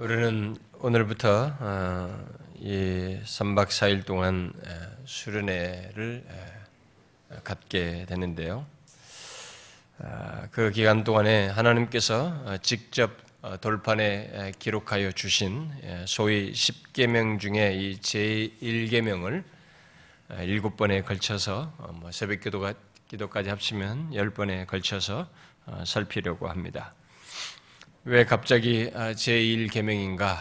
우리는 오늘부터 어, 이 3박 4일 동안 수련회를 갖게 되는데요. 아, 그 기간 동안에 하나님께서 어, 직접 어, 돌판에 기록하여 주신 소위 10계명 중에 이 제1계명을 일곱 번에 걸쳐서 뭐 새벽 기도까지 합치면 열 번에 걸쳐서 살피려고 합니다. 왜 갑자기 아, 제1계명인가?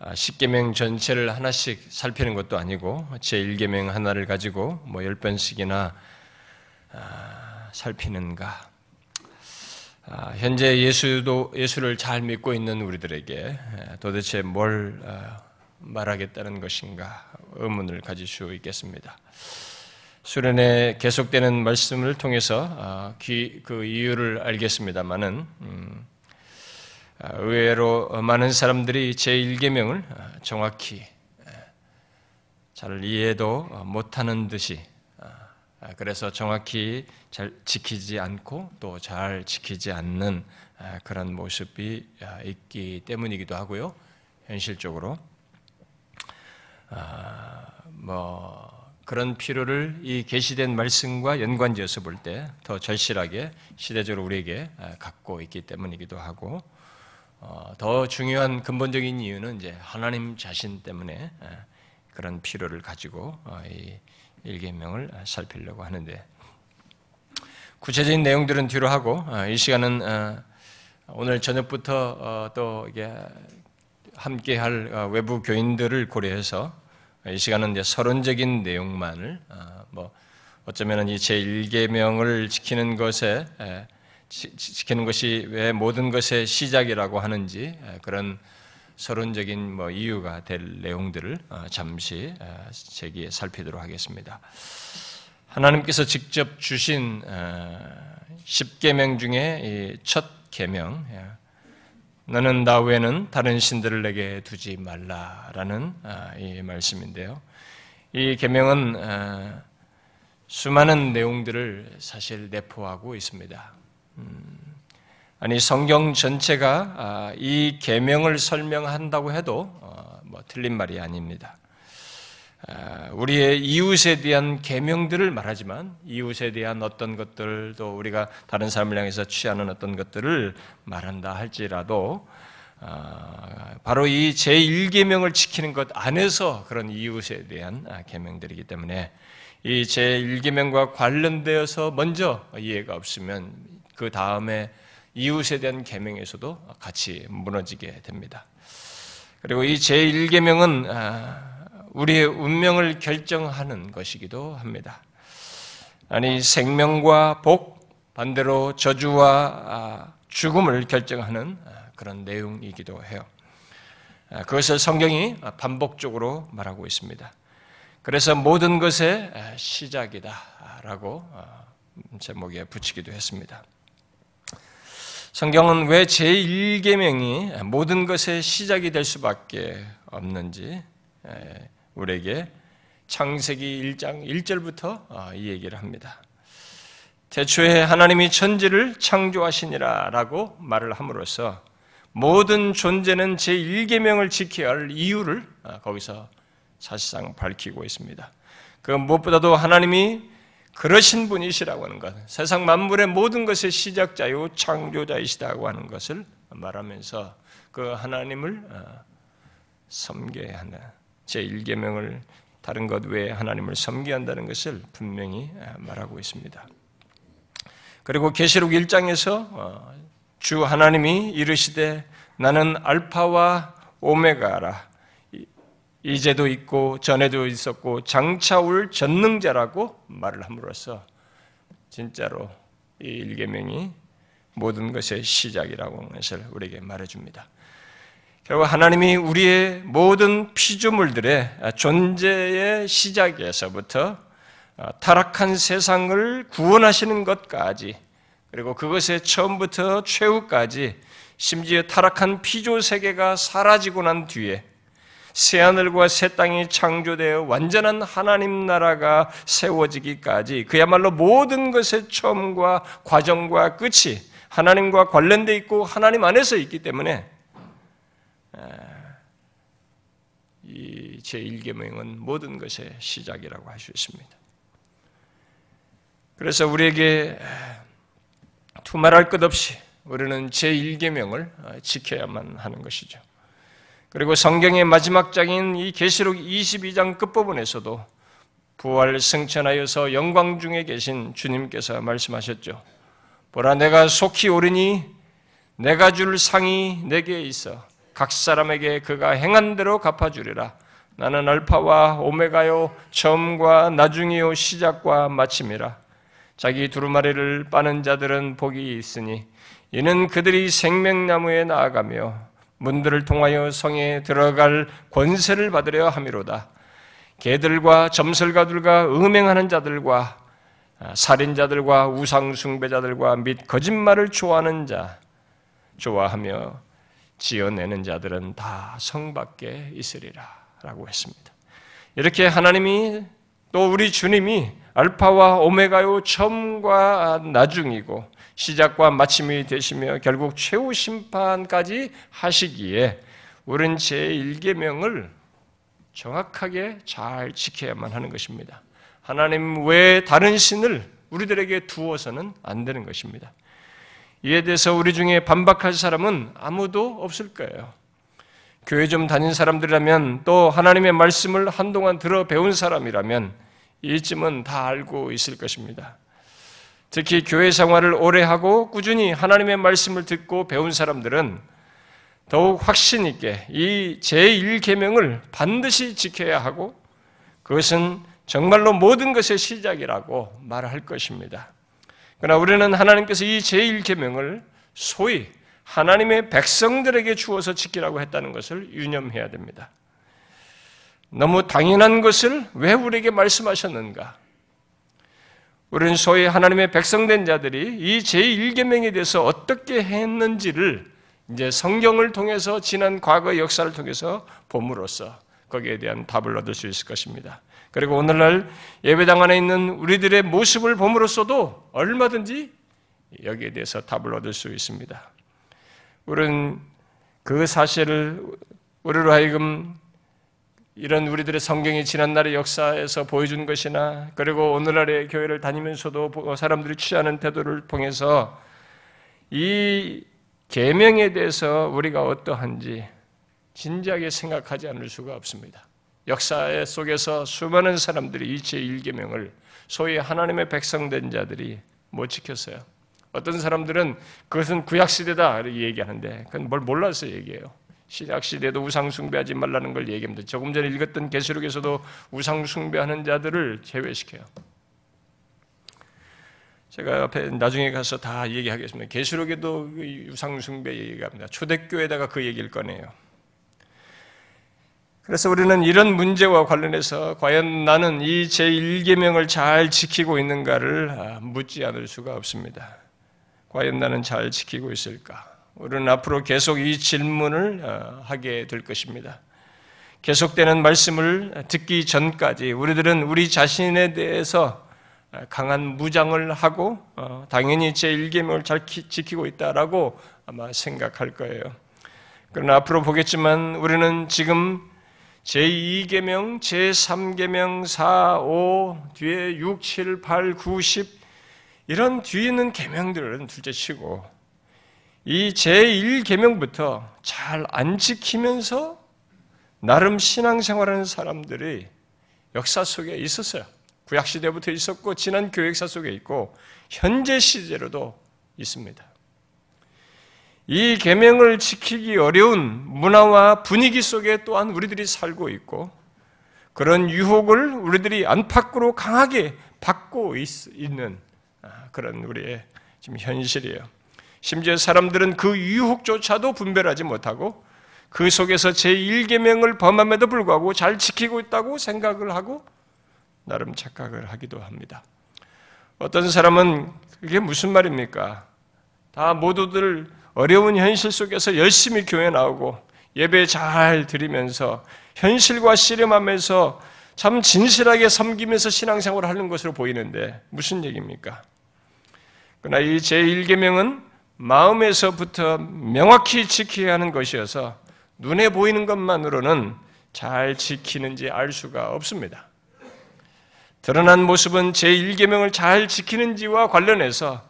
10계명 아, 전체를 하나씩 살피는 것도 아니고 제1계명 하나를 가지고 뭐 10번씩이나 아, 살피는가? 현재 예수도 예수를 잘 믿고 있는 우리들에게 도대체 뭘 말하겠다는 것인가 의문을 가질 수 있겠습니다. 수련회 계속되는 말씀을 통해서 아, 그 이유를 알겠습니다만은 음, 아, 의외로 많은 사람들이 제 1계명을 아, 정확히 잘 이해도 못하는 듯이 그래서 정확히 잘 지키지 않고 또 잘 지키지 않는 그런 모습이 있기 때문이기도 하고요. 현실적으로 뭐 그런 필요를 이 계시된 말씀과 연관지어서 볼 때 더 절실하게 시대적으로 우리에게 아, 갖고 있기 때문이기도 하고 어, 더 중요한 근본적인 이유는 이제 하나님 자신 때문에 아, 그런 필요를 가지고 어, 이 일계명을 살피려고 하는데 구체적인 내용들은 뒤로 하고 아, 이 시간은 오늘 저녁부터 어, 또 이게 함께할 외부 교인들을 고려해서 이 시간은 이제 서론적인 내용만을 어, 뭐 어쩌면은 이제 1계명을 지키는 것에 지키는 것이 왜 모든 것의 시작이라고 하는지 그런 서론적인 뭐 이유가 될 내용들을 어, 잠시 제기에 살피도록 하겠습니다. 하나님께서 직접 주신 10계명 어, 중에 첫 계명 너는 나 외에는 다른 신들을 내게 두지 말라라는 아, 이 말씀인데요. 이 계명은 아, 수많은 내용들을 사실 내포하고 있습니다. 음, 아니 성경 전체가 아, 이 계명을 설명한다고 해도 어, 뭐 틀린 말이 아닙니다. 아, 우리의 이웃에 대한 계명들을 말하지만 이웃에 대한 어떤 것들도 우리가 다른 사람을 향해서 취하는 어떤 것들을 말한다 할지라도 아, 바로 이 제1계명을 지키는 것 안에서 그런 이웃에 대한 아, 계명들이기 때문에 이 제1계명과 관련되어서 먼저 이해가 없으면 그 다음에 이웃에 대한 계명에서도 같이 무너지게 됩니다. 그리고 이 제1계명은 우리의 운명을 결정하는 것이기도 합니다. 아니 생명과 복 반대로 저주와 아, 죽음을 결정하는 아, 그런 내용이기도 해요. 아, 그것을 성경이 반복적으로 말하고 있습니다. 그래서 모든 것의 시작이다라고 제목에 붙이기도 했습니다. 성경은 왜 제1계명이 모든 것의 시작이 될 수밖에 없는지 우리에게 창세기 1장 1절부터 아, 이 얘기를 합니다. 태초에 하나님이 천지를 창조하시니라 라고 말을 함으로써 모든 존재는 제1계명을 지켜야 할 이유를 아, 거기서 사실상 밝히고 있습니다. 그 무엇보다도 하나님이 그러신 분이시라고 하는 것, 세상 만물의 모든 것의 시작자요 창조자이시다고 하는 것을 말하면서 그 하나님을 아, 섬겨야 하는 제1계명을 다른 것 외에 하나님을 섬기 한다는 것을 분명히 말하고 있습니다. 그리고 계시록 1장에서 어, 주 하나님이 이르시되 나는 알파와 오메가라 이제도 있고 전에도 있었고 장차 올 전능자라고 말을 함으로써 진짜로 이 일계명이 모든 것의 시작이라고 하는 것을 우리에게 말해줍니다. 결국 하나님이 우리의 모든 피조물들의 존재의 시작에서부터 타락한 세상을 구원하시는 것까지 그리고 그것의 처음부터 최후까지 심지어 타락한 피조 세계가 사라지고 난 뒤에 새 하늘과 새 땅이 창조되어 완전한 하나님 나라가 세워지기까지 그야말로 모든 것의 처음과 과정과 끝이 하나님과 관련되어 있고 하나님 안에서 있기 때문에 이 제1계명은 모든 것의 시작이라고 할 수 있습니다. 그래서 우리에게 두말할 것 없이 우리는 제1계명을 어, 지켜야만 하는 것이죠. 그리고 성경의 마지막 장인 이 계시록 22장 끝부분에서도 부활 승천하여서 영광 중에 계신 주님께서 말씀하셨죠. 보라 내가 속히 오르니 내가 줄 상이 내게 있어 각 사람에게 그가 행한 대로 갚아주리라. 나는 알파와 오메가요 처음과 나중이요 시작과 마침이라. 자기 두루마리를 빠는 자들은 복이 있으니 이는 그들이 생명나무에 나아가며 문들을 통하여 성에 들어갈 권세를 받으려 함이로다. 개들과 점설가들과 음행하는 자들과 아, 살인자들과 우상숭배자들과 및 거짓말을 좋아하는 자, 좋아하며 지어내는 자들은 다 성 밖에 있으리라. 라고 했습니다. 이렇게 하나님이 또 우리 주님이 알파와 오메가요 처음과 나중이고 시작과 마침이 되시며 결국 최후 심판까지 하시기에 우리는 제1계명을 정확하게 잘 지켜야만 하는 것입니다. 하나님 외에 다른 신을 우리들에게 두어서는 안 되는 것입니다. 이에 대해서 우리 중에 반박할 사람은 아무도 없을 거예요. 교회 좀 다닌 사람들이라면 또 하나님의 말씀을 한동안 들어 배운 사람이라면 이쯤은 다 알고 있을 것입니다. 특히 교회 생활을 오래 하고 꾸준히 하나님의 말씀을 듣고 배운 사람들은 더욱 확신 있게 이 제1계명을 반드시 지켜야 하고 그것은 정말로 모든 것의 시작이라고 말할 것입니다. 그러나 우리는 하나님께서 이 제1계명을 소위 하나님의 백성들에게 주어서 지키라고 했다는 것을 유념해야 됩니다. 너무 당연한 것을 왜 우리에게 말씀하셨는가? 우리는 소위 하나님의 백성된 자들이 이 제1계명에 대해서 어떻게 했는지를 이제 성경을 통해서 지난 과거 역사를 통해서 봄으로써 거기에 대한 답을 얻을 수 있을 것입니다. 그리고 오늘날 예배당 안에 있는 우리들의 모습을 봄으로써도 얼마든지 여기에 대해서 답을 얻을 수 있습니다. 우리는 그 사실을 우리로 하여금 이런 우리들의 성경이 지난날의 역사에서 보여준 것이나 그리고 오늘날의 교회를 다니면서도 사람들이 취하는 태도를 통해서 이 계명에 대해서 우리가 어떠한지 진지하게 생각하지 않을 수가 없습니다. 역사 속에서 수많은 사람들이 일체 일계명을 소위 하나님의 백성된 자들이 못 지켰어요. 어떤 사람들은 그것은 구약 시대다 얘기하는데 그건 뭘 몰라서 얘기해요. 신약 시대도 우상 숭배하지 말라는 걸 얘기합니다. 조금 전에 읽었던 계시록에서도 우상 숭배하는 자들을 제외시켜요. 제가 앞에 나중에 가서 다 얘기하겠습니다. 계시록에도 그 우상 숭배 얘기합니다. 초대교회다가 그 얘기를 꺼내요. 그래서 우리는 이런 문제와 관련해서 과연 나는 이 제1계명을 잘 지키고 있는가를 아, 묻지 않을 수가 없습니다. 과연 나는 잘 지키고 있을까? 우리는 앞으로 계속 이 질문을 아, 하게 될 것입니다. 계속되는 말씀을 듣기 전까지 우리들은 우리 자신에 대해서 강한 무장을 하고 어, 당연히 제1계명을 잘 지키고 있다라고 아마 생각할 거예요. 그러나 앞으로 보겠지만 우리는 지금 제2계명, 제3계명, 4, 5, 뒤에 6, 7, 8, 9, 10 이런 뒤에 있는 계명들은 둘째 치고 이 제1계명부터 잘 안 지키면서 나름 신앙생활하는 사람들이 역사 속에 있었어요. 구약 시대부터 있었고 지난 교역사 속에 있고 현재 시제로도 있습니다. 이 계명을 지키기 어려운 문화와 분위기 속에 또한 우리들이 살고 있고 그런 유혹을 우리들이 안팎으로 강하게 받고 있는 아, 그런 우리의 지금 현실이에요. 심지어 사람들은 그 유혹조차도 분별하지 못하고 그 속에서 제1계명을 범함에도 불구하고 잘 지키고 있다고 생각을 하고 나름 착각을 하기도 합니다. 어떤 사람은 그게 무슨 말입니까? 다 모두들 어려운 현실 속에서 열심히 교회 나오고 예배 잘 드리면서 현실과 씨름하면서 참 진실하게 섬기면서 신앙생활을 하는 것으로 보이는데 무슨 얘기입니까? 그러나 이 제1계명은 마음에서부터 명확히 지켜야 하는 것이어서 눈에 보이는 것만으로는 잘 지키는지 알 수가 없습니다. 드러난 모습은 제1계명을 잘 지키는지와 관련해서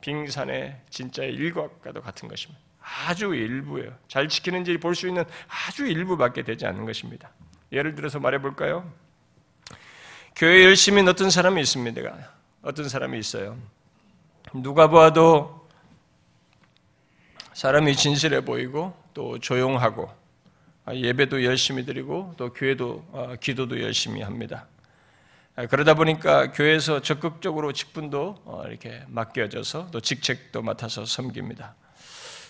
빙산의 진짜 일과과도 같은 것입니다. 아주 일부예요. 잘 지키는지 볼 수 있는 아주 일부밖에 되지 않는 것입니다. 예를 들어서 말해볼까요? 교회 열심히 어떤 사람이 있습니다. 어떤 사람이 있어요. 누가 봐도 사람이 진실해 보이고 또 조용하고 예배도 열심히 드리고 또 교회도 어, 기도도 열심히 합니다. 그러다 보니까 교회에서 적극적으로 직분도 어, 이렇게 맡겨져서 또 직책도 맡아서 섬깁니다.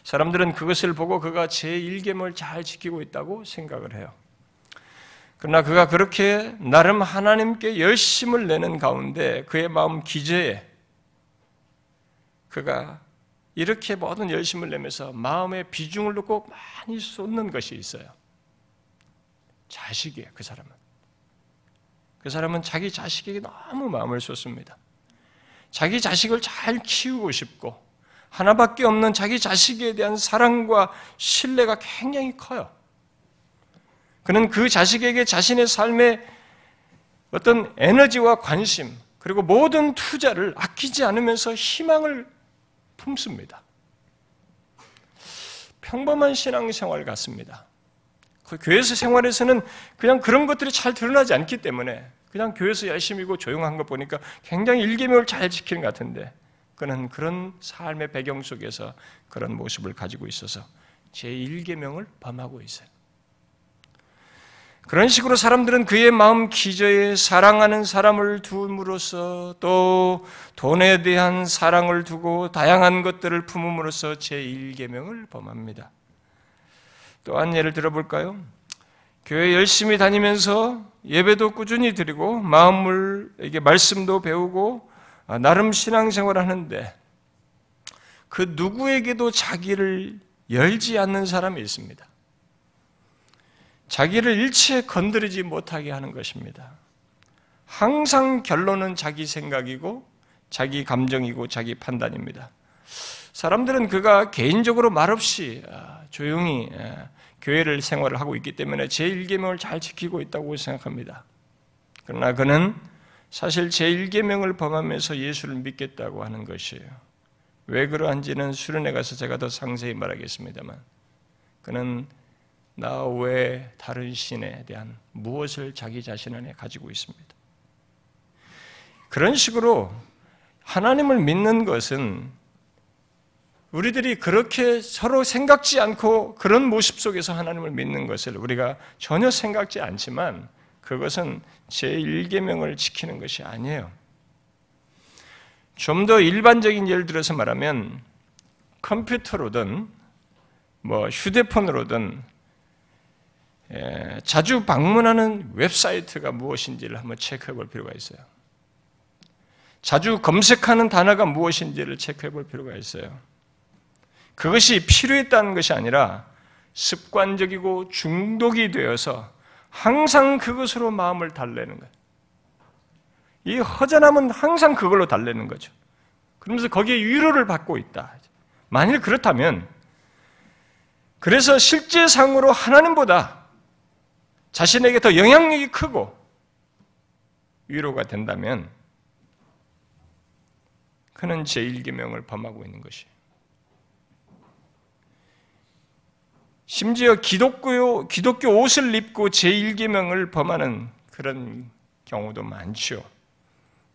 사람들은 그것을 보고 그가 제1계명을 잘 지키고 있다고 생각을 해요. 그러나 그가 그렇게 나름 하나님께 열심을 내는 가운데 그의 마음 기저에 그가 이렇게 모든 열심을 내면서 마음의 비중을 놓고 많이 쏟는 것이 있어요. 자식이에요, 그 사람은. 그 사람은 자기 자식에게 너무 마음을 쏟습니다. 자기 자식을 잘 키우고 싶고, 하나밖에 없는 자기 자식에 대한 사랑과 신뢰가 굉장히 커요. 그는 그 자식에게 자신의 삶의 어떤 에너지와 관심, 그리고 모든 투자를 아끼지 않으면서 희망을 품습니다. 평범한 신앙생활 같습니다. 그 교회에서 생활에서는 그냥 그런 것들이 잘 드러나지 않기 때문에 그냥 교회에서 열심히고 조용한 것 보니까 굉장히 일계명을 잘 지키는 것 같은데 그는 그런 삶의 배경 속에서 그런 모습을 가지고 있어서 제1계명을 범하고 있어요. 그런 식으로 사람들은 그의 마음 기저에 사랑하는 사람을 둠으로써 또 돈에 대한 사랑을 두고 다양한 것들을 품음으로써 제1계명을 범합니다. 또한 예를 들어볼까요? 교회 열심히 다니면서 예배도 꾸준히 드리고 마음을 이게 말씀도 배우고 아, 나름 신앙생활을 하는데 그 누구에게도 자기를 열지 않는 사람이 있습니다. 자기를 일체 건드리지 못하게 하는 것입니다. 항상 결론은 자기 생각이고 자기 감정이고 자기 판단입니다. 사람들은 그가 개인적으로 말없이 아, 조용히 아, 교회를 생활을 하고 있기 때문에 제1계명을 잘 지키고 있다고 생각합니다. 그러나 그는 사실 제1계명을 범하면서 예수를 믿겠다고 하는 것이에요. 왜 그러한지는 수련회 가서 제가 더 상세히 말하겠습니다만 그는 나 외에 다른 신에 대한 무엇을 자기 자신 안에 가지고 있습니다. 그런 식으로 하나님을 믿는 것은 우리들이 그렇게 서로 생각지 않고 그런 모습 속에서 하나님을 믿는 것을 우리가 전혀 생각지 않지만 그것은 제1계명을 지키는 것이 아니에요. 좀 더 일반적인 예를 들어서 말하면 컴퓨터로든 뭐 휴대폰으로든 자주 방문하는 웹사이트가 무엇인지를 한번 체크해 볼 필요가 있어요. 자주 검색하는 단어가 무엇인지를 체크해 볼 필요가 있어요. 그것이 필요했다는 것이 아니라 습관적이고 중독이 되어서 항상 그것으로 마음을 달래는 거예요. 이 허전함은 항상 그걸로 달래는 거죠. 그러면서 거기에 위로를 받고 있다. 만일 그렇다면, 그래서 실제상으로 하나님보다 자신에게 더 영향력이 크고 위로가 된다면, 그는 제1계명을 범하고 있는 것이에요. 심지어 기독교, 기독교 옷을 입고 제1계명을 범하는 그런 경우도 많죠.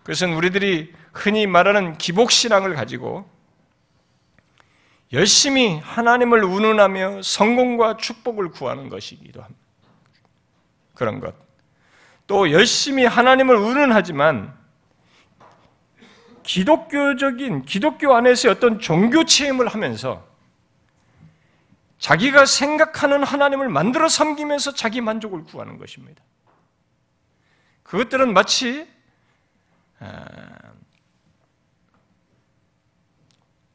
그것은 우리들이 흔히 말하는 기복신앙을 가지고 열심히 하나님을 운운하며 성공과 축복을 구하는 것이기도 합니다. 그런 것. 또 열심히 하나님을 운운하지만 기독교적인 기독교 안에서 어떤 종교 체험을 하면서 자기가 생각하는 하나님을 만들어 섬기면서 자기 만족을 구하는 것입니다. 그것들은 마치 아,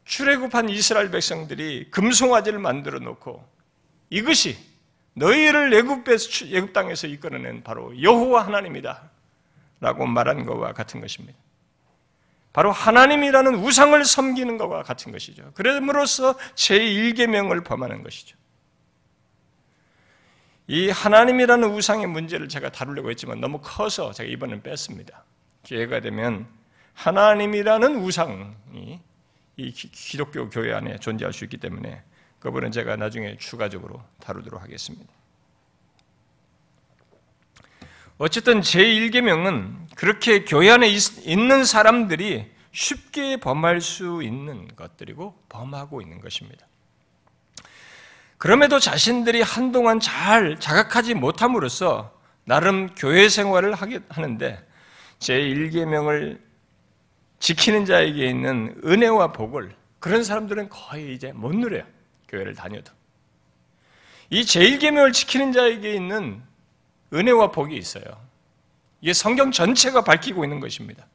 출애굽한 이스라엘 백성들이 금송아지를 만들어 놓고 이것이 너희를 애굽 땅에서 이끌어낸 바로 여호와 하나님이다라고 말한 것과 같은 것입니다. 바로 하나님이라는 우상을 섬기는 것과 같은 것이죠. 그러므로써 제1계명을 범하는 것이죠. 이 하나님이라는 우상의 문제를 제가 다루려고 했지만 너무 커서 제가 이번엔 뺐습니다. 기회가 되면 하나님이라는 우상이 이 기독교 교회 안에 존재할 수 있기 때문에 그분은 제가 나중에 추가적으로 다루도록 하겠습니다. 어쨌든 제1계명은 그렇게 교회 안에 있는 사람들이 쉽게 범할 수 있는 것들이고 범하고 있는 것입니다. 그럼에도 자신들이 한동안 잘 자각하지 못함으로써 나름 교회 생활을 하는데 제1계명을 지키는 자에게 있는 은혜와 복을 그런 사람들은 거의 이제 못 누려요. 교회를 다녀도. 이 제1계명을 지키는 자에게 있는 은혜와 복이 있어요. 이게 성경 전체가 밝히고 있는 것입니다.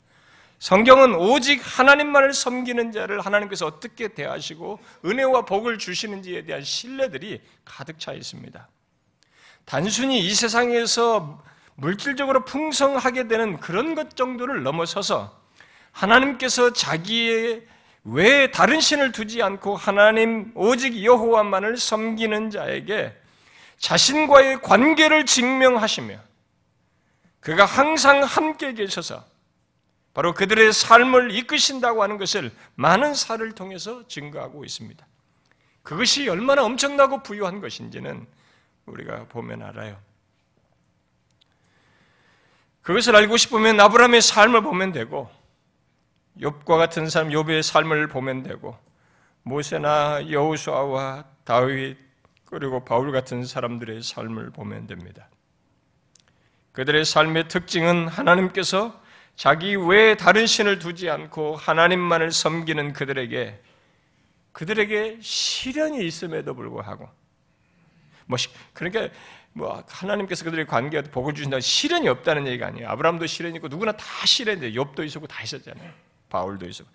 성경은 오직 하나님만을 섬기는 자를 하나님께서 어떻게 대하시고 은혜와 복을 주시는지에 대한 신뢰들이 가득 차 있습니다. 단순히 이 세상에서 물질적으로 풍성하게 되는 그런 것 정도를 넘어서서 하나님께서 자기의 외 다른 신을 두지 않고 하나님 오직 여호와만을 섬기는 자에게 자신과의 관계를 증명하시며 그가 항상 함께 계셔서 바로 그들의 삶을 이끄신다고 하는 것을 많은 사를 통해서 증거하고 있습니다. 그것이 얼마나 엄청나고 부유한 것인지는 우리가 보면 알아요. 그것을 알고 싶으면 아브라함의 삶을 보면 되고 욥과 같은 사람 욥의 삶을 보면 되고 모세나 여호수아와 다윗 그리고 바울 같은 사람들의 삶을 보면 됩니다. 그들의 삶의 특징은 하나님께서 자기 외에 다른 신을 두지 않고 하나님만을 섬기는 그들에게 그들에게 시련이 있음에도 불구하고 뭐 그러니까 뭐 하나님께서 그들의 관계에 복을 주신다 시련이 없다는 얘기가 아니에요. 아브라함도 시련이 있고 누구나 다 시련인데 욥도 있었고 다 있었잖아요. 바울도 있었고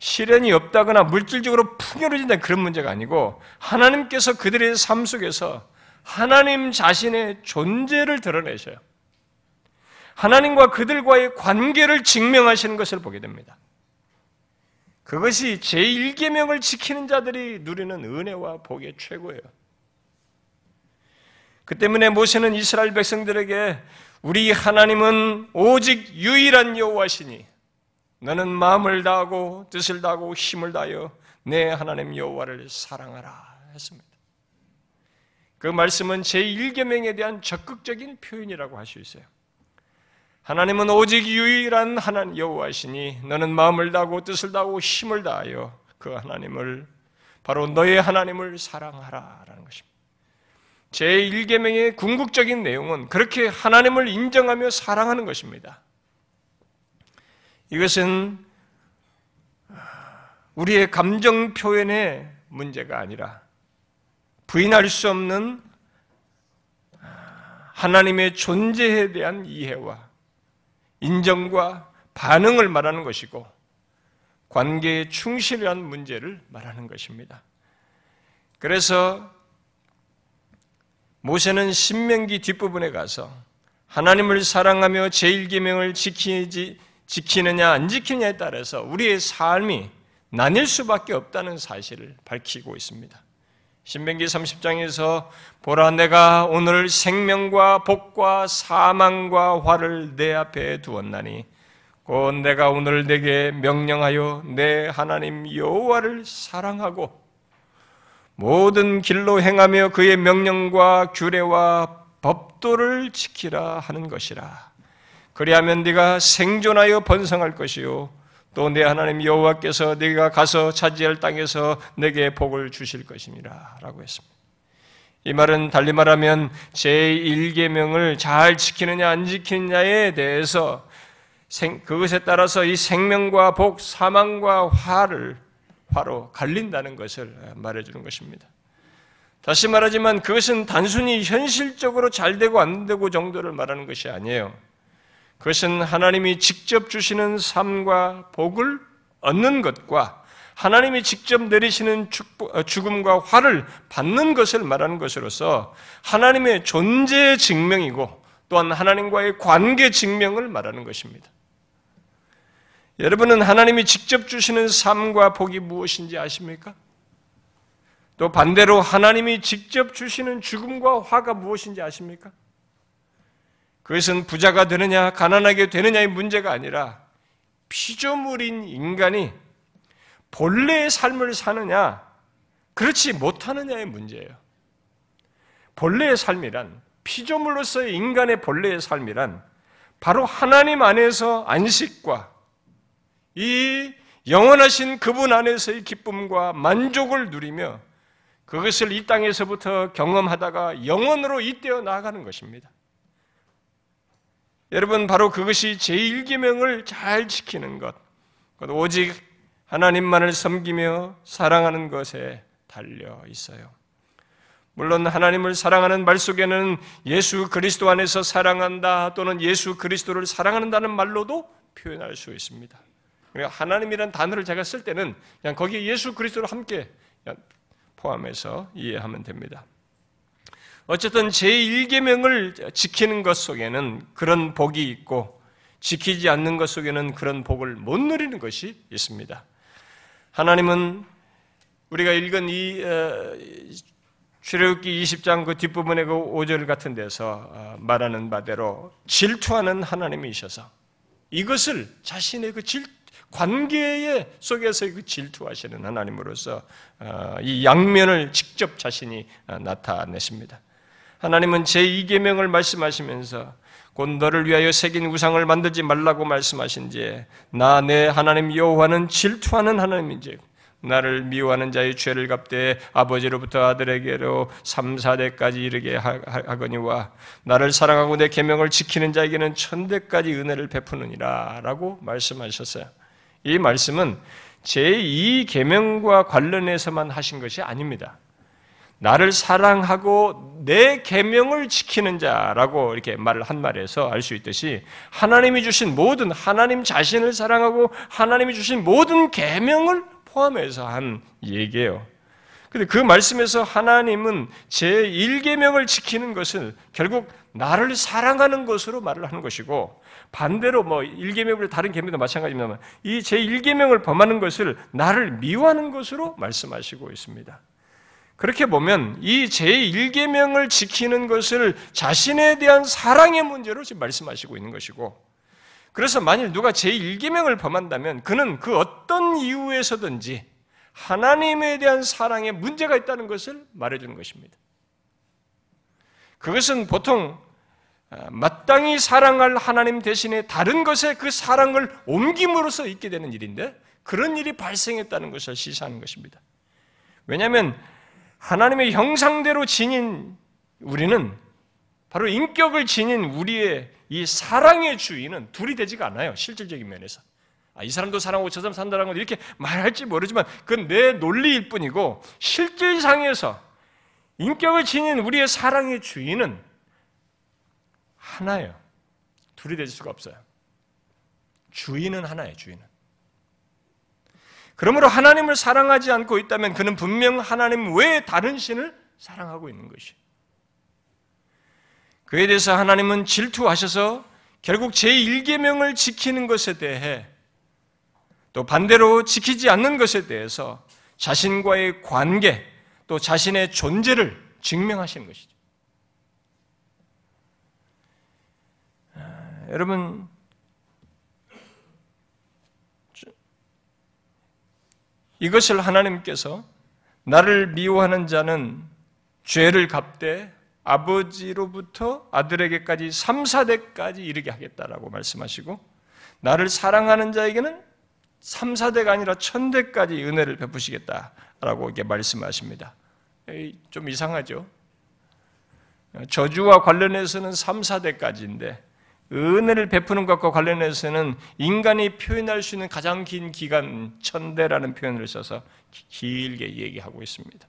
시련이 없다거나 물질적으로 풍요로진다 그런 문제가 아니고 하나님께서 그들의 삶 속에서 하나님 자신의 존재를 드러내셔요. 하나님과 그들과의 관계를 증명하시는 것을 보게 됩니다. 그것이 제1계명을 지키는 자들이 누리는 은혜와 복의 최고예요. 그 때문에 모세는 이스라엘 백성들에게 우리 하나님은 오직 유일한 여호와시니 너는 마음을 다하고 뜻을 다하고 힘을 다하여 내 하나님 여호와를 사랑하라 했습니다. 그 말씀은 제1계명에 대한 적극적인 표현이라고 할 수 있어요. 하나님은 오직 유일한 하나님 여호와시니 너는 마음을 다하고 뜻을 다하고 힘을 다하여 그 하나님을 바로 너의 하나님을 사랑하라라는 것입니다. 제1계명의 궁극적인 내용은 그렇게 하나님을 인정하며 사랑하는 것입니다. 이것은 우리의 감정 표현의 문제가 아니라 부인할 수 없는 하나님의 존재에 대한 이해와 인정과 반응을 말하는 것이고 관계에 충실한 문제를 말하는 것입니다. 그래서 모세는 신명기 뒷부분에 가서 하나님을 사랑하며 제1계명을 지키지 지키느냐 안 지키느냐에 따라서 우리의 삶이 나뉠 수밖에 없다는 사실을 밝히고 있습니다. 신명기 30장에서 보라 내가 오늘 생명과 복과 사망과 화를 내 앞에 두었나니 곧 내가 오늘 내게 명령하여 내 하나님 여호와를 사랑하고 모든 길로 행하며 그의 명령과 규례와 법도를 지키라 하는 것이라. 그리하면 네가 생존하여 번성할 것이요 또 내 하나님 여호와께서 네가 가서 차지할 땅에서 내게 복을 주실 것입니다라고 했습니다. 이 말은 달리 말하면 제1계명을 잘 지키느냐 안 지키느냐에 대해서 그것에 따라서 이 생명과 복, 사망과 화를 화로 갈린다는 것을 말해 주는 것입니다. 다시 말하지만 그것은 단순히 현실적으로 잘 되고 안 되고 정도를 말하는 것이 아니에요. 그것은 하나님이 직접 주시는 삶과 복을 얻는 것과 하나님이 직접 내리시는 어, 죽음과 화를 받는 것을 말하는 것으로서 하나님의 존재 증명이고 또한 하나님과의 관계 증명을 말하는 것입니다. 여러분은 하나님이 직접 주시는 삶과 복이 무엇인지 아십니까? 또 반대로 하나님이 직접 주시는 죽음과 화가 무엇인지 아십니까? 그것은 부자가 되느냐, 가난하게 되느냐의 문제가 아니라 피조물인 인간이 본래의 삶을 사느냐, 그렇지 못하느냐의 문제예요. 본래의 삶이란, 피조물로서의 인간의 본래의 삶이란, 바로 하나님 안에서 안식과 이 영원하신 그분 안에서의 기쁨과 만족을 누리며 그것을 이 땅에서부터 경험하다가 영원으로 잇대어 나아가는 것입니다. 여러분 바로 그것이 제1계명을 잘 지키는 것. 오직 하나님만을 섬기며 사랑하는 것에 달려 있어요. 물론 하나님을 사랑하는 말 속에는 예수 그리스도 안에서 사랑한다 또는 예수 그리스도를 사랑한다는 말로도 표현할 수 있습니다. 하나님이란 단어를 제가 쓸 때는 그냥 거기에 예수 그리스도를 함께 포함해서 이해하면 됩니다. 어쨌든 제1계명을 지키는 것 속에는 그런 복이 있고 지키지 않는 것 속에는 그런 복을 못 누리는 것이 있습니다. 하나님은 우리가 읽은 이 어, 출애굽기 20장 그 뒷부분의 그 5절 같은 데서 어, 말하는 바대로 질투하는 하나님이셔서 이것을 자신의 그 질, 관계 속에서 그 질투하시는 하나님으로서 어, 이 양면을 직접 자신이 어, 나타내십니다. 하나님은 제2계명을 말씀하시면서 곧 너를 위하여 새긴 우상을 만들지 말라고 말씀하신 지에 나 내 하나님 여호와는 질투하는 하나님인지 나를 미워하는 자의 죄를 갚되 아버지로부터 아들에게로 3, 4대까지 이르게 하거니와 나를 사랑하고 내 계명을 지키는 자에게는 천대까지 은혜를 베푸느니라 라고 말씀하셨어요. 이 말씀은 제2 계명과 관련해서만 하신 것이 아닙니다. 나를 사랑하고 내 계명을 지키는 자라고 이렇게 말을 한 말에서 알 수 있듯이 하나님이 주신 모든 하나님 자신을 사랑하고 하나님이 주신 모든 계명을 포함해서 한 얘기예요. 근데 그 말씀에서 하나님은 제 1계명을 지키는 것은 결국 나를 사랑하는 것으로 말을 하는 것이고 반대로 뭐 1계명을 다른 계명도 마찬가지입니다만 이 제 1계명을 범하는 것을 나를 미워하는 것으로 말씀하시고 있습니다. 그렇게 보면 이 제1계명을 지키는 것을 자신에 대한 사랑의 문제로 지금 말씀하시고 있는 것이고 그래서 만일 누가 제1계명을 범한다면 그는 그 어떤 이유에서든지 하나님에 대한 사랑에 문제가 있다는 것을 말해주는 것입니다. 그것은 보통 아, 마땅히 사랑할 하나님 대신에 다른 것에 그 사랑을 옮김으로써 있게 되는 일인데 그런 일이 발생했다는 것을 시사하는 것입니다. 왜냐하면 하나님의 형상대로 지닌 우리는 바로 인격을 지닌 우리의 이 사랑의 주인은 둘이 되지가 않아요. 실질적인 면에서. 아, 이 사람도 사랑하고 저 사람 산다는 건 이렇게 말할지 모르지만 그건 내 논리일 뿐이고 실질상에서 인격을 지닌 우리의 사랑의 주인은 하나예요. 둘이 될 수가 없어요. 주인은 하나예요, 주인은. 그러므로 하나님을 사랑하지 않고 있다면 그는 분명 하나님 외에 다른 신을 사랑하고 있는 것이에요. 그에 대해서 하나님은 질투하셔서 결국 제1계명을 지키는 것에 대해 또 반대로 지키지 않는 것에 대해서 자신과의 관계 또 자신의 존재를 증명하시는 것이죠. 아, 여러분 이것을 하나님께서 나를 미워하는 자는 죄를 갚되 아버지로부터 아들에게까지 3, 4대까지 이르게 하겠다라고 말씀하시고 나를 사랑하는 자에게는 3, 4대가 아니라 천대까지 은혜를 베푸시겠다라고 이렇게 말씀하십니다. 좀 이상하죠? 저주와 관련해서는 3, 4대까지인데 은혜를 베푸는 것과 관련해서는 인간이 표현할 수 있는 가장 긴 기간 천대라는 표현을 써서 길게 얘기하고 있습니다.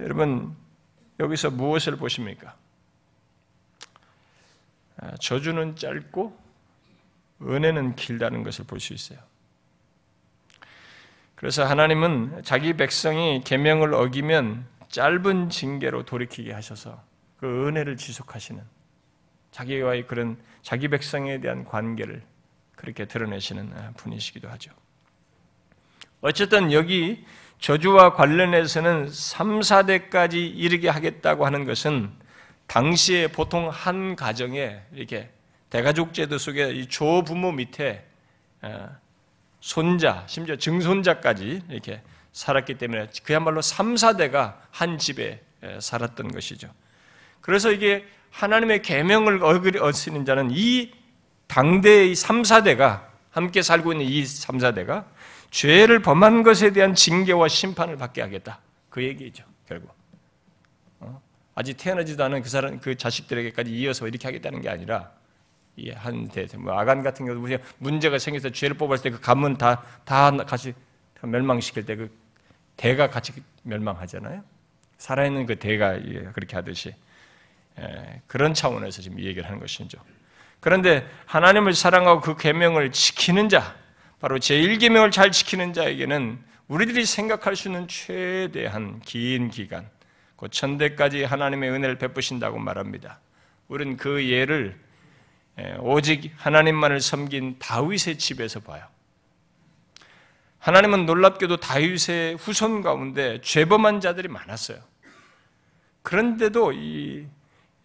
여러분 여기서 무엇을 보십니까? 아, 저주는 짧고 은혜는 길다는 것을 볼 수 있어요. 그래서 하나님은 자기 백성이 계명을 어기면 짧은 징계로 돌이키게 하셔서 그 은혜를 지속하시는 자기와의 그런 자기 백성에 대한 관계를 그렇게 드러내시는 분이시기도 하죠. 어쨌든 여기 저주와 관련해서는 3, 4대까지 이르게 하겠다고 하는 것은 당시에 보통 한 가정에 이렇게 대가족 제도 속에 이 조부모 밑에 어, 손자, 심지어 증손자까지 이렇게 살았기 때문에 그야말로 3, 4대가 한 집에 살았던 것이죠. 그래서 이게 하나님의 계명을 어기는 자는 이 당대의 3, 4대가 함께 살고 있는 이 3, 4대가 죄를 범한 것에 대한 징계와 심판을 받게 하겠다. 그 얘기죠, 결국. 어? 아직 태어나지도 않은 그 사람, 그 자식들에게까지 이어서 이렇게 하겠다는 게 아니라, 한 대, 뭐 아간 같은 경우도 문제가 생겨서 죄를 뽑았을 때 그 가문 다, 다 같이 멸망시킬 때 그 대가 같이 멸망하잖아요. 살아있는 그 대가 그렇게 하듯이. 그런 차원에서 지금 이 얘기를 하는 것이죠. 그런데 하나님을 사랑하고 그 계명을 지키는 자, 바로 제1계명을 잘 지키는 자에게는 우리들이 생각할 수 있는 최대한 긴 기간, 그 천대까지 하나님의 은혜를 베푸신다고 말합니다. 우리는 그 예를 오직 하나님만을 섬긴 다윗의 집에서 봐요. 하나님은 놀랍게도 다윗의 후손 가운데 죄범한 자들이 많았어요. 그런데도 이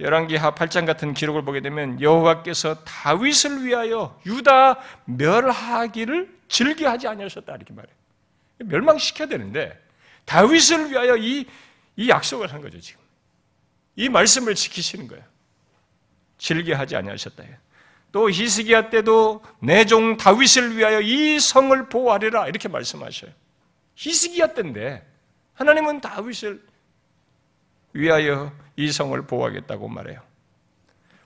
열왕기하 8장 같은 기록을 보게 되면 여호와께서 다윗을 위하여 유다 멸하기를 즐겨하지 아니하셨다 이렇게 말해요. 멸망시켜야 되는데 다윗을 위하여 이, 이 약속을 한 거죠 지금. 이 말씀을 지키시는 거예요. 즐겨하지 아니하셨다. 또 히스기야 때도 내 종 다윗을 위하여 이 성을 보호하리라 이렇게 말씀하셔요. 히스기야 때인데 하나님은 다윗을 위하여 이 성을 보호하겠다고 말해요.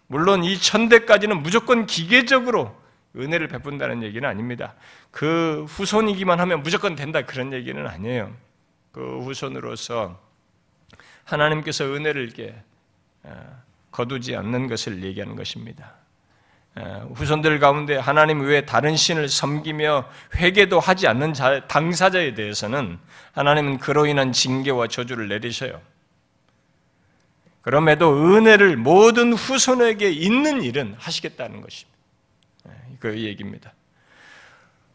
물론 이 천대까지는 무조건 기계적으로 은혜를 베푼다는 얘기는 아닙니다. 그 후손이기만 하면 무조건 된다 그런 얘기는 아니에요. 그 후손으로서 하나님께서 은혜를 이렇게 어, 거두지 않는 것을 얘기하는 것입니다. 어, 후손들 가운데 하나님 외에 다른 신을 섬기며 회개도 하지 않는 당사자에 대해서는 하나님은 그로 인한 징계와 저주를 내리셔요. 그럼에도 은혜를 모든 후손에게 있는 일은 하시겠다는 것입니다. 네, 그 얘기입니다.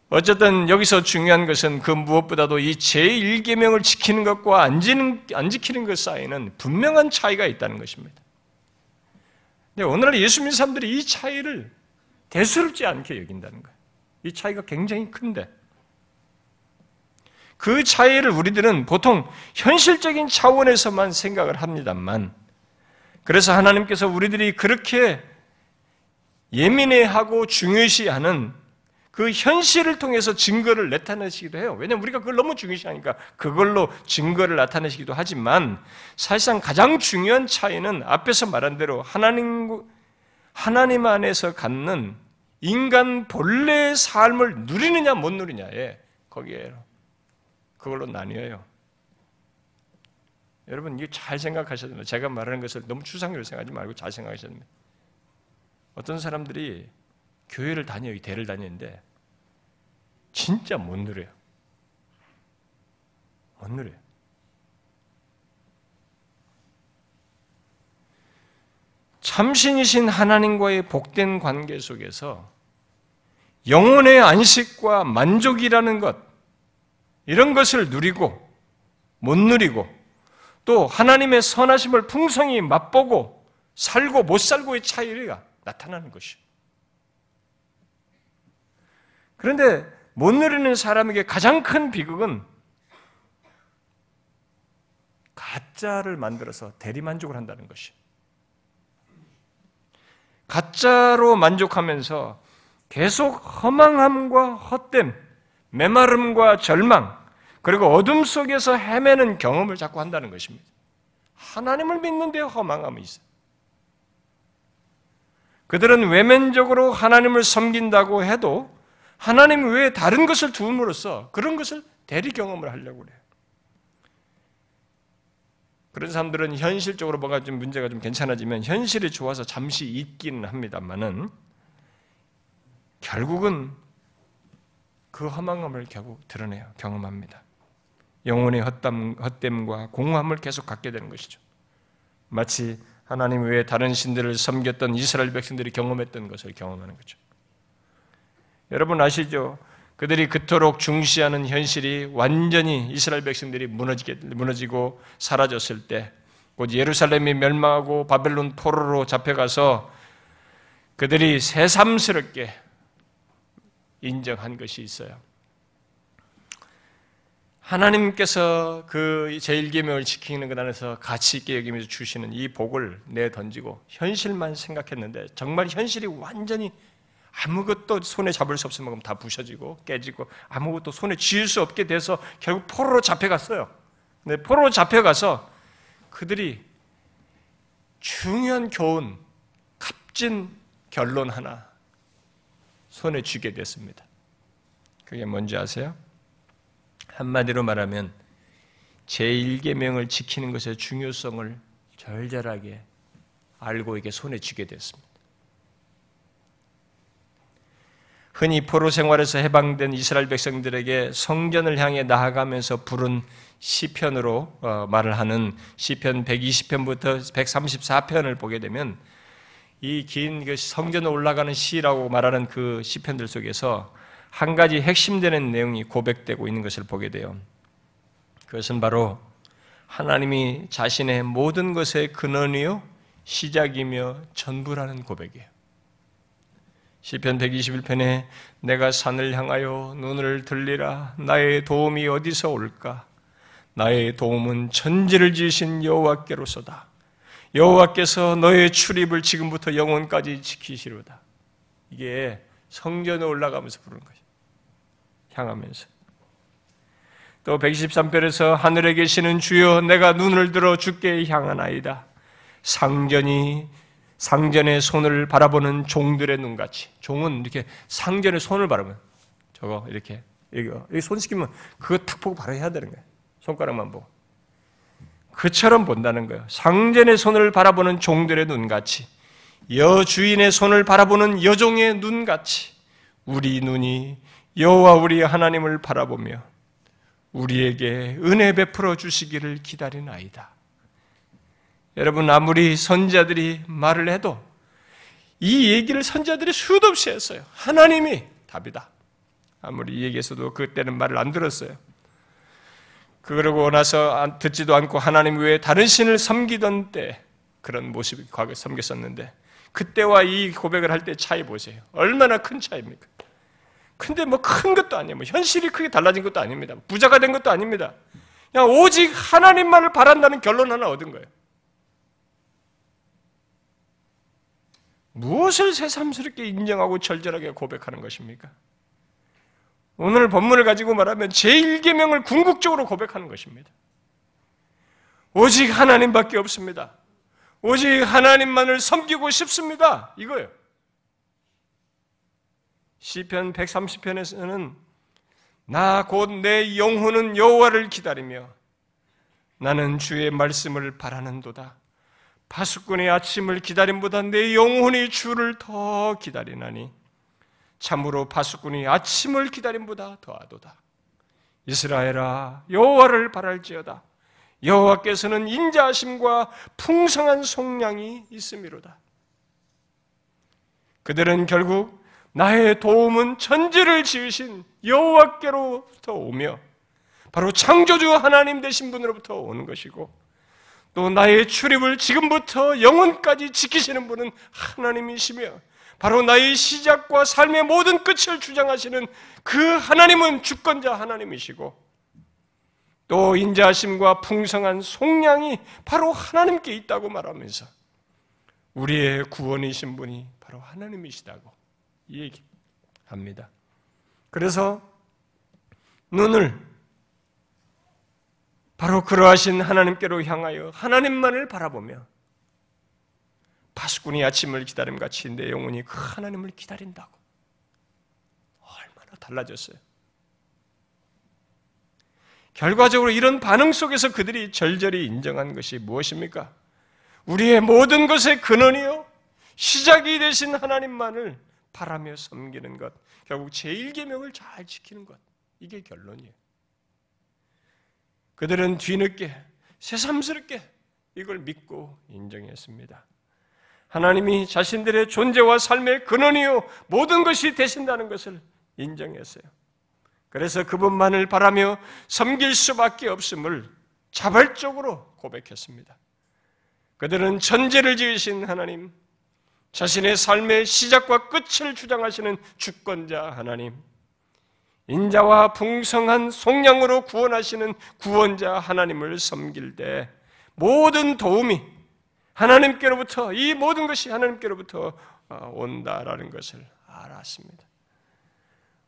어쨌든 여기서 중요한 것은 그 무엇보다도 이 제1계명을 지키는 것과 안, 지는, 안 지키는 것 사이는 분명한 차이가 있다는 것입니다. 근데 오늘날 예수 믿는 사람들이 이 차이를 대수롭지 않게 여긴다는 거예요. 이 차이가 굉장히 큰데 그 차이를 우리들은 보통 현실적인 차원에서만 생각을 합니다만 그래서 하나님께서 우리들이 그렇게 예민해하고 중요시하는 그 현실을 통해서 증거를 나타내시기도 해요. 왜냐하면 우리가 그걸 너무 중요시하니까 그걸로 증거를 나타내시기도 하지만 사실상 가장 중요한 차이는 앞에서 말한 대로 하나님, 하나님 안에서 갖는 인간 본래의 삶을 누리느냐 못 누리냐에 거기에 그걸로 나뉘어요. 여러분 이게 잘 생각하셔야 됩니다. 제가 말하는 것을 너무 추상적으로 생각하지 말고 잘 생각하셔야 됩니다. 어떤 사람들이 교회를 다녀요, 대를 다니는데 진짜 못 누려요. 못 누려요. 참신이신 하나님과의 복된 관계 속에서 영혼의 안식과 만족이라는 것, 이런 것을 누리고, 못 누리고, 또 하나님의 선하심을 풍성히 맛보고 살고 못 살고의 차이가 나타나는 것이요. 그런데 못 누리는 사람에게 가장 큰 비극은 가짜를 만들어서 대리만족을 한다는 것이. 가짜로 만족하면서 계속 허망함과 헛됨, 메마름과 절망, 그리고 어둠 속에서 헤매는 경험을 자꾸 한다는 것입니다. 하나님을 믿는데 허망함이 있어요. 그들은 외면적으로 하나님을 섬긴다고 해도 하나님 외에 다른 것을 두음으로써 그런 것을 대리 경험을 하려고 그래요. 그런 사람들은 현실적으로 뭔가 좀 문제가 좀 괜찮아지면 현실이 좋아서 잠시 잊기는 합니다만은 결국은 그 허망함을 결국 드러내요. 경험합니다. 영혼의 헛담, 헛됨과 공허함을 계속 갖게 되는 것이죠. 마치 하나님 외에 다른 신들을 섬겼던 이스라엘 백성들이 경험했던 것을 경험하는 거죠. 여러분 아시죠? 그들이 그토록 중시하는 현실이 완전히 이스라엘 백성들이 무너지게, 무너지고 사라졌을 때, 곧 예루살렘이 멸망하고 바벨론 포로로 잡혀가서 그들이 새삼스럽게 인정한 것이 있어요. 하나님께서 그 제1계명을 지키는 것 안에서 가치 있게 여기면서 주시는 이 복을 내 던지고 현실만 생각했는데 정말 현실이 완전히 아무것도 손에 잡을 수 없을 만큼 다 부셔지고 깨지고 아무것도 손에 쥐을 수 없게 돼서 결국 포로로 잡혀갔어요. 근데 포로로 잡혀가서 그들이 중요한 교훈, 값진 결론 하나 손에 쥐게 됐습니다. 그게 뭔지 아세요? 한마디로 말하면 제1계명을 지키는 것의 중요성을 절절하게 알고 이게 손에 쥐게 됐습니다. 흔히 포로 생활에서 해방된 이스라엘 백성들에게 성전을 향해 나아가면서 부른 시편으로 어, 말을 하는 시편 120편부터 134편을 보게 되면 이긴그 성전에 올라가는 시라고 말하는 그 시편들 속에서 한 가지 핵심되는 내용이 고백되고 있는 것을 보게 돼요. 그것은 바로 하나님이 자신의 모든 것의 근원이요 시작이며 전부라는 고백이에요. 시편 121편에 내가 산을 향하여 눈을 들리라. 나의 도움이 어디서 올까? 나의 도움은 천지를 지으신 여호와께로서다. 여호와께서 너의 출입을 지금부터 영원까지 지키시로다. 이게 성전에 올라가면서 부르는 것이 향하면서. 또 123편에서 하늘에 계시는 주여 내가 눈을 들어 주께 향하나이다. 상전이 상전의 손을 바라보는 종들의 눈같이. 종은 이렇게 상전의 손을 바라보면 저거 이렇게 이거 손 시키면 그거 탁 보고 바로 해야 되는 거예요. 손가락만 보고. 그처럼 본다는 거예요. 상전의 손을 바라보는 종들의 눈같이 여 주인의 손을 바라보는 여종의 눈같이. 우리 눈이 여호와 우리 하나님을 바라보며 우리에게 은혜 베풀어 주시기를 기다리나이다. 여러분 아무리 선자들이 말을 해도 이 얘기를 선자들이 수도 없이 했어요. 하나님이 답이다. 아무리 얘기해서도 그때는 말을 안 들었어요. 그러고 나서 듣지도 않고 하나님 외에 다른 신을 섬기던 때 그런 모습이 과거에 섬겼었는데 그때와 이 고백을 할 때 차이 보세요. 얼마나 큰 차이입니까? 근데 뭐 큰 것도 아니에요. 뭐 현실이 크게 달라진 것도 아닙니다. 부자가 된 것도 아닙니다. 그냥 오직 하나님만을 바란다는 결론 하나 얻은 거예요. 무엇을 새삼스럽게 인정하고 절절하게 고백하는 것입니까? 오늘 본문을 가지고 말하면 제1계명을 궁극적으로 고백하는 것입니다. 오직 하나님밖에 없습니다. 오직 하나님만을 섬기고 싶습니다. 이거예요. 시편 130편에서는 나 곧 내 영혼은 여호와를 기다리며 나는 주의 말씀을 바라는도다. 파수꾼의 아침을 기다림보다 내 영혼이 주를 더 기다리나니 참으로 파수꾼이 아침을 기다림보다 더하도다. 이스라엘아 여호와를 바랄지어다. 여호와께서는 인자하심과 풍성한 속량이 있음이로다. 그들은 결국 나의 도움은 천지를 지으신 여호와께로부터 오며 바로 창조주 하나님 되신 분으로부터 오는 것이고 또 나의 출입을 지금부터 영원까지 지키시는 분은 하나님이시며 바로 나의 시작과 삶의 모든 끝을 주장하시는 그 하나님은 주권자 하나님이시고 또 인자하심과 풍성한 속량이 바로 하나님께 있다고 말하면서 우리의 구원이신 분이 바로 하나님이시다고 얘기합니다. 그래서 눈을 바로 그러하신 하나님께로 향하여 하나님만을 바라보며 파수꾼이 아침을 기다림 같이 내 영혼이 그 하나님을 기다린다고 얼마나 달라졌어요. 결과적으로 이런 반응 속에서 그들이 절절히 인정한 것이 무엇입니까? 우리의 모든 것의 근원이요 시작이 되신 하나님만을 바라며 섬기는 것, 결국 제1계명을 잘 지키는 것 이게 결론이에요. 그들은 뒤늦게 새삼스럽게 이걸 믿고 인정했습니다. 하나님이 자신들의 존재와 삶의 근원이요 모든 것이 되신다는 것을 인정했어요. 그래서 그분만을 바라며 섬길 수밖에 없음을 자발적으로 고백했습니다. 그들은 천재를 지으신 하나님, 자신의 삶의 시작과 끝을 주장하시는 주권자 하나님, 인자와 풍성한 속량으로 구원하시는 구원자 하나님을 섬길 때 모든 도움이 하나님께로부터 이 모든 것이 하나님께로부터 어, 온다라는 것을 알았습니다.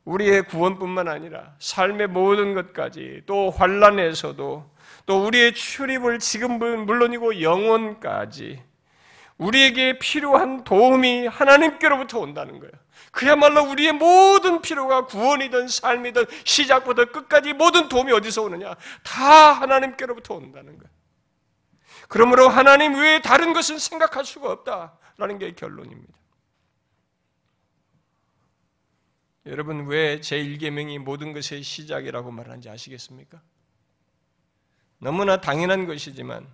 우리의 구원뿐만 아니라 삶의 모든 것까지 또 환란에서도 또 우리의 출입을 지금은 물론이고 영원까지 우리에게 필요한 도움이 하나님께로부터 온다는 거예요. 그야말로 우리의 모든 필요가 구원이든 삶이든 시작부터 끝까지 모든 도움이 어디서 오느냐? 다 하나님께로부터 온다는 거예요. 그러므로 하나님 외에 다른 것은 생각할 수가 없다라는 게 결론입니다. 여러분 왜 제1계명이 모든 것의 시작이라고 말하는지 아시겠습니까? 너무나 당연한 것이지만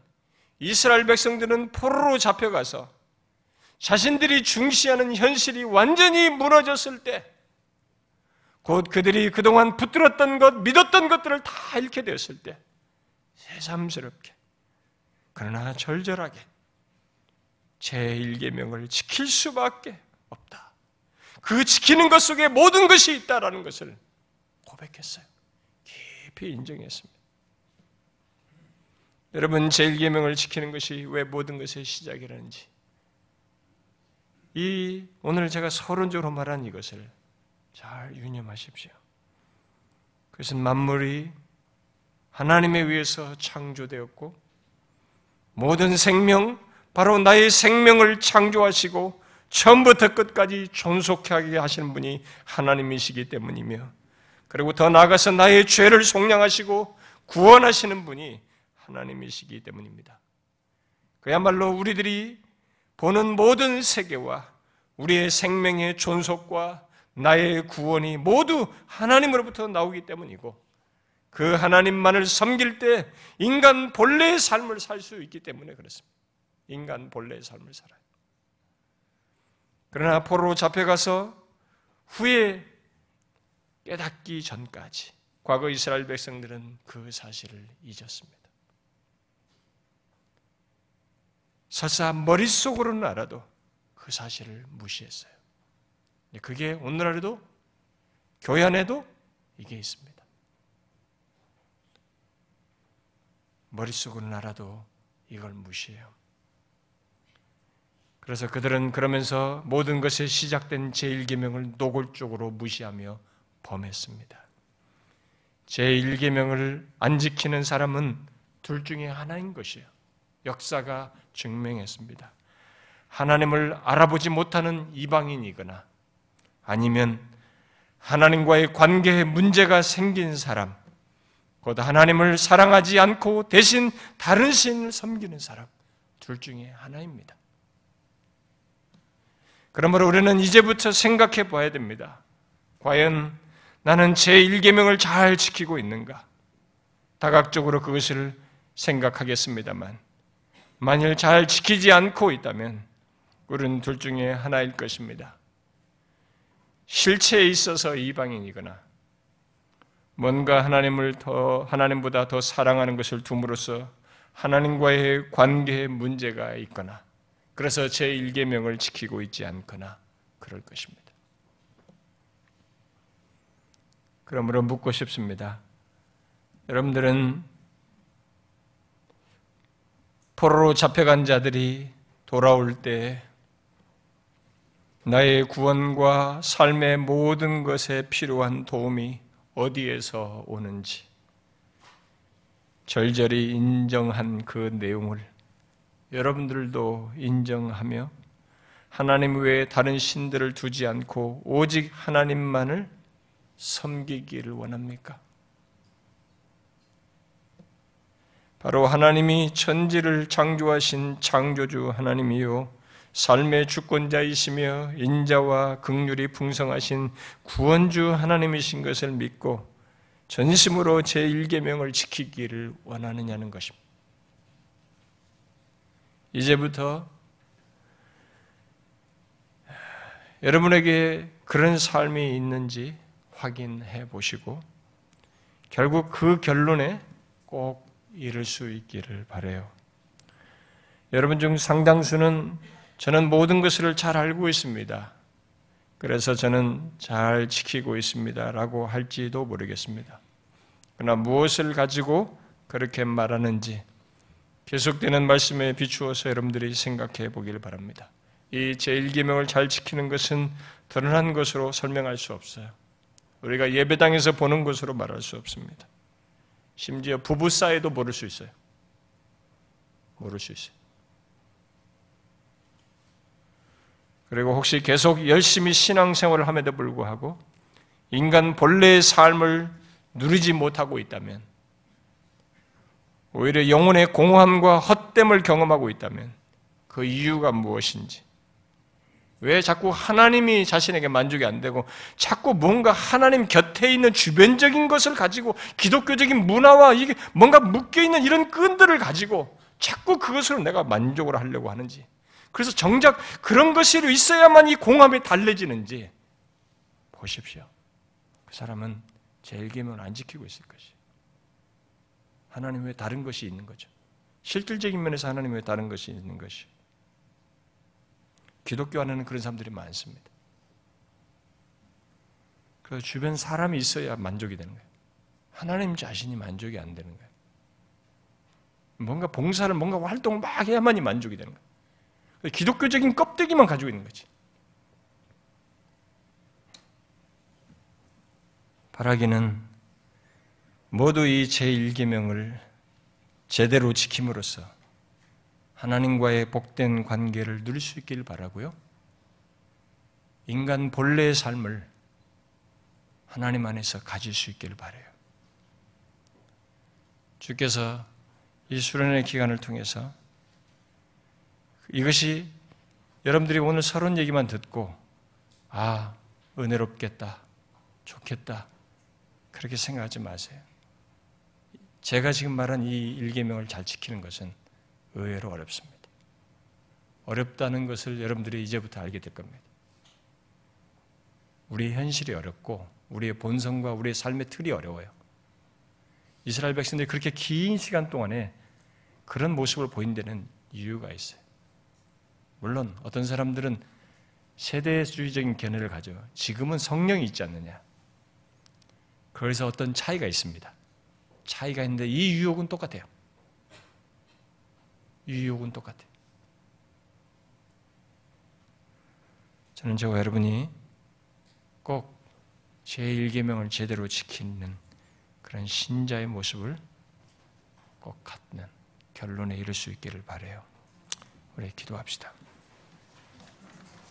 이스라엘 백성들은 포로로 잡혀가서 자신들이 중시하는 현실이 완전히 무너졌을 때, 곧 그들이 그동안 붙들었던 것, 믿었던 것들을 다 잃게 되었을 때, 새삼스럽게, 그러나 절절하게 제1계명을 지킬 수밖에 없다. 그 지키는 것 속에 모든 것이 있다라는 것을 고백했어요. 깊이 인정했습니다. 여러분 제1계명을 지키는 것이 왜 모든 것의 시작이라는지 이 오늘 제가 서론적으로 말한 이것을 잘 유념하십시오. 그것은 만물이 하나님에 의해서 창조되었고 모든 생명 바로 나의 생명을 창조하시고 처음부터 끝까지 존속하게 하시는 분이 하나님이시기 때문이며 그리고 더 나아가서 나의 죄를 속량하시고 구원하시는 분이 하나님이시기 때문입니다. 그야말로 우리들이 보는 모든 세계와 우리의 생명의 존속과 나의 구원이 모두 하나님으로부터 나오기 때문이고 그 하나님만을 섬길 때 인간 본래의 삶을 살 수 있기 때문에 그렇습니다. 인간 본래의 삶을 살아요. 그러나 포로로 잡혀가서 후에 깨닫기 전까지 과거 이스라엘 백성들은 그 사실을 잊었습니다. 설사 머릿속으로는 알아도 그 사실을 무시했어요. 그게 오늘날에도 교회 안에도 이게 있습니다. 머릿속으로는 알아도 이걸 무시해요. 그래서 그들은 그러면서 모든 것에 시작된 제1계명을 노골적으로 무시하며 범했습니다. 제1계명을 안 지키는 사람은 둘 중에 하나인 것이에요. 역사가 증명했습니다. 하나님을 알아보지 못하는 이방인이거나 아니면 하나님과의 관계에 문제가 생긴 사람, 곧 하나님을 사랑하지 않고 대신 다른 신을 섬기는 사람, 둘 중에 하나입니다. 그러므로 우리는 이제부터 생각해 봐야 됩니다. 과연 나는 제1계명을 잘 지키고 있는가? 다각적으로 그것을 생각하겠습니다만, 만일 잘 지키지 않고 있다면 우리는 둘 중에 하나일 것입니다. 실체에 있어서 이방인이거나 뭔가 하나님을 더 하나님보다 더 사랑하는 것을 둠으로써 하나님과의 관계에 문제가 있거나 그래서 제 1계명을 지키고 있지 않거나 그럴 것입니다. 그러므로 묻고 싶습니다. 여러분들은 포로로 잡혀간 자들이 돌아올 때 나의 구원과 삶의 모든 것에 필요한 도움이 어디에서 오는지 절절히 인정한 그 내용을 여러분들도 인정하며 하나님 외에 다른 신들을 두지 않고 오직 하나님만을 섬기기를 원합니까? 바로 하나님이 천지를 창조하신 창조주 하나님이요 삶의 주권자이시며 인자와 극률이 풍성하신 구원주 하나님이신 것을 믿고 전심으로 제1계명을 지키기를 원하느냐는 것입니다. 이제부터 여러분에게 그런 삶이 있는지 확인해 보시고 결국 그 결론에 꼭 이를 수 있기를 바래요. 여러분 중 상당수는 저는 모든 것을 잘 알고 있습니다. 그래서 저는 잘 지키고 있습니다. 라고 할지도 모르겠습니다. 그러나 무엇을 가지고 그렇게 말하는지 계속되는 말씀에 비추어서 여러분들이 생각해 보길 바랍니다. 이 제1계명을 잘 지키는 것은 드러난 것으로 설명할 수 없어요. 우리가 예배당에서 보는 것으로 말할 수 없습니다. 심지어 부부 사이도 모를 수 있어요. 모를 수 있어요. 그리고 혹시 계속 열심히 신앙생활을 함에도 불구하고 인간 본래의 삶을 누리지 못하고 있다면 오히려 영혼의 공허함과 헛됨을 경험하고 있다면 그 이유가 무엇인지 왜 자꾸 하나님이 자신에게 만족이 안 되고 자꾸 뭔가 하나님 곁에 있는 주변적인 것을 가지고 기독교적인 문화와 이게 뭔가 묶여 있는 이런 끈들을 가지고 자꾸 그것으로 내가 만족을 하려고 하는지 그래서 정작 그런 것이 있어야만 이 공함이 달래지는지 보십시오. 그 사람은 제일 계명을 안 지키고 있을 것이. 하나님 외에 다른 것이 있는 거죠. 실질적인 면에서 하나님 외에 다른 것이 있는 것이. 기독교 안에는 그런 사람들이 많습니다. 그래서 주변 사람이 있어야 만족이 되는 거예요. 하나님 자신이 만족이 안 되는 거예요. 뭔가 봉사를, 뭔가 활동을 막 해야만이 만족이 되는 거예요. 기독교적인 껍데기만 가지고 있는 거지. 바라기는 모두 이 제1계명을 제대로 지킴으로써 하나님과의 복된 관계를 누릴 수 있기를 바라고요. 인간 본래의 삶을 하나님 안에서 가질 수 있기를 바래요. 주께서 이 수련의 기간을 통해서 이것이 여러분들이 오늘 서론 얘기만 듣고 아 은혜롭겠다 좋겠다 그렇게 생각하지 마세요. 제가 지금 말한 이 일계명을 잘 지키는 것은 의외로 어렵습니다. 어렵다는 것을 여러분들이 이제부터 알게 될 겁니다. 우리의 현실이 어렵고 우리의 본성과 우리의 삶의 틀이 어려워요. 이스라엘 백성들이 그렇게 긴 시간 동안에 그런 모습을 보인 데는 이유가 있어요. 물론 어떤 사람들은 세대주의적인 견해를 가져 지금은 성령이 있지 않느냐. 그래서 어떤 차이가 있습니다. 차이가 있는데 이 유혹은 똑같아요. 유혹은 똑같아요. 저는 저와 여러분이 꼭 제1계명을 제대로 지키는 그런 신자의 모습을 꼭 갖는 결론에 이를 수 있기를 바래요. 우리 기도합시다.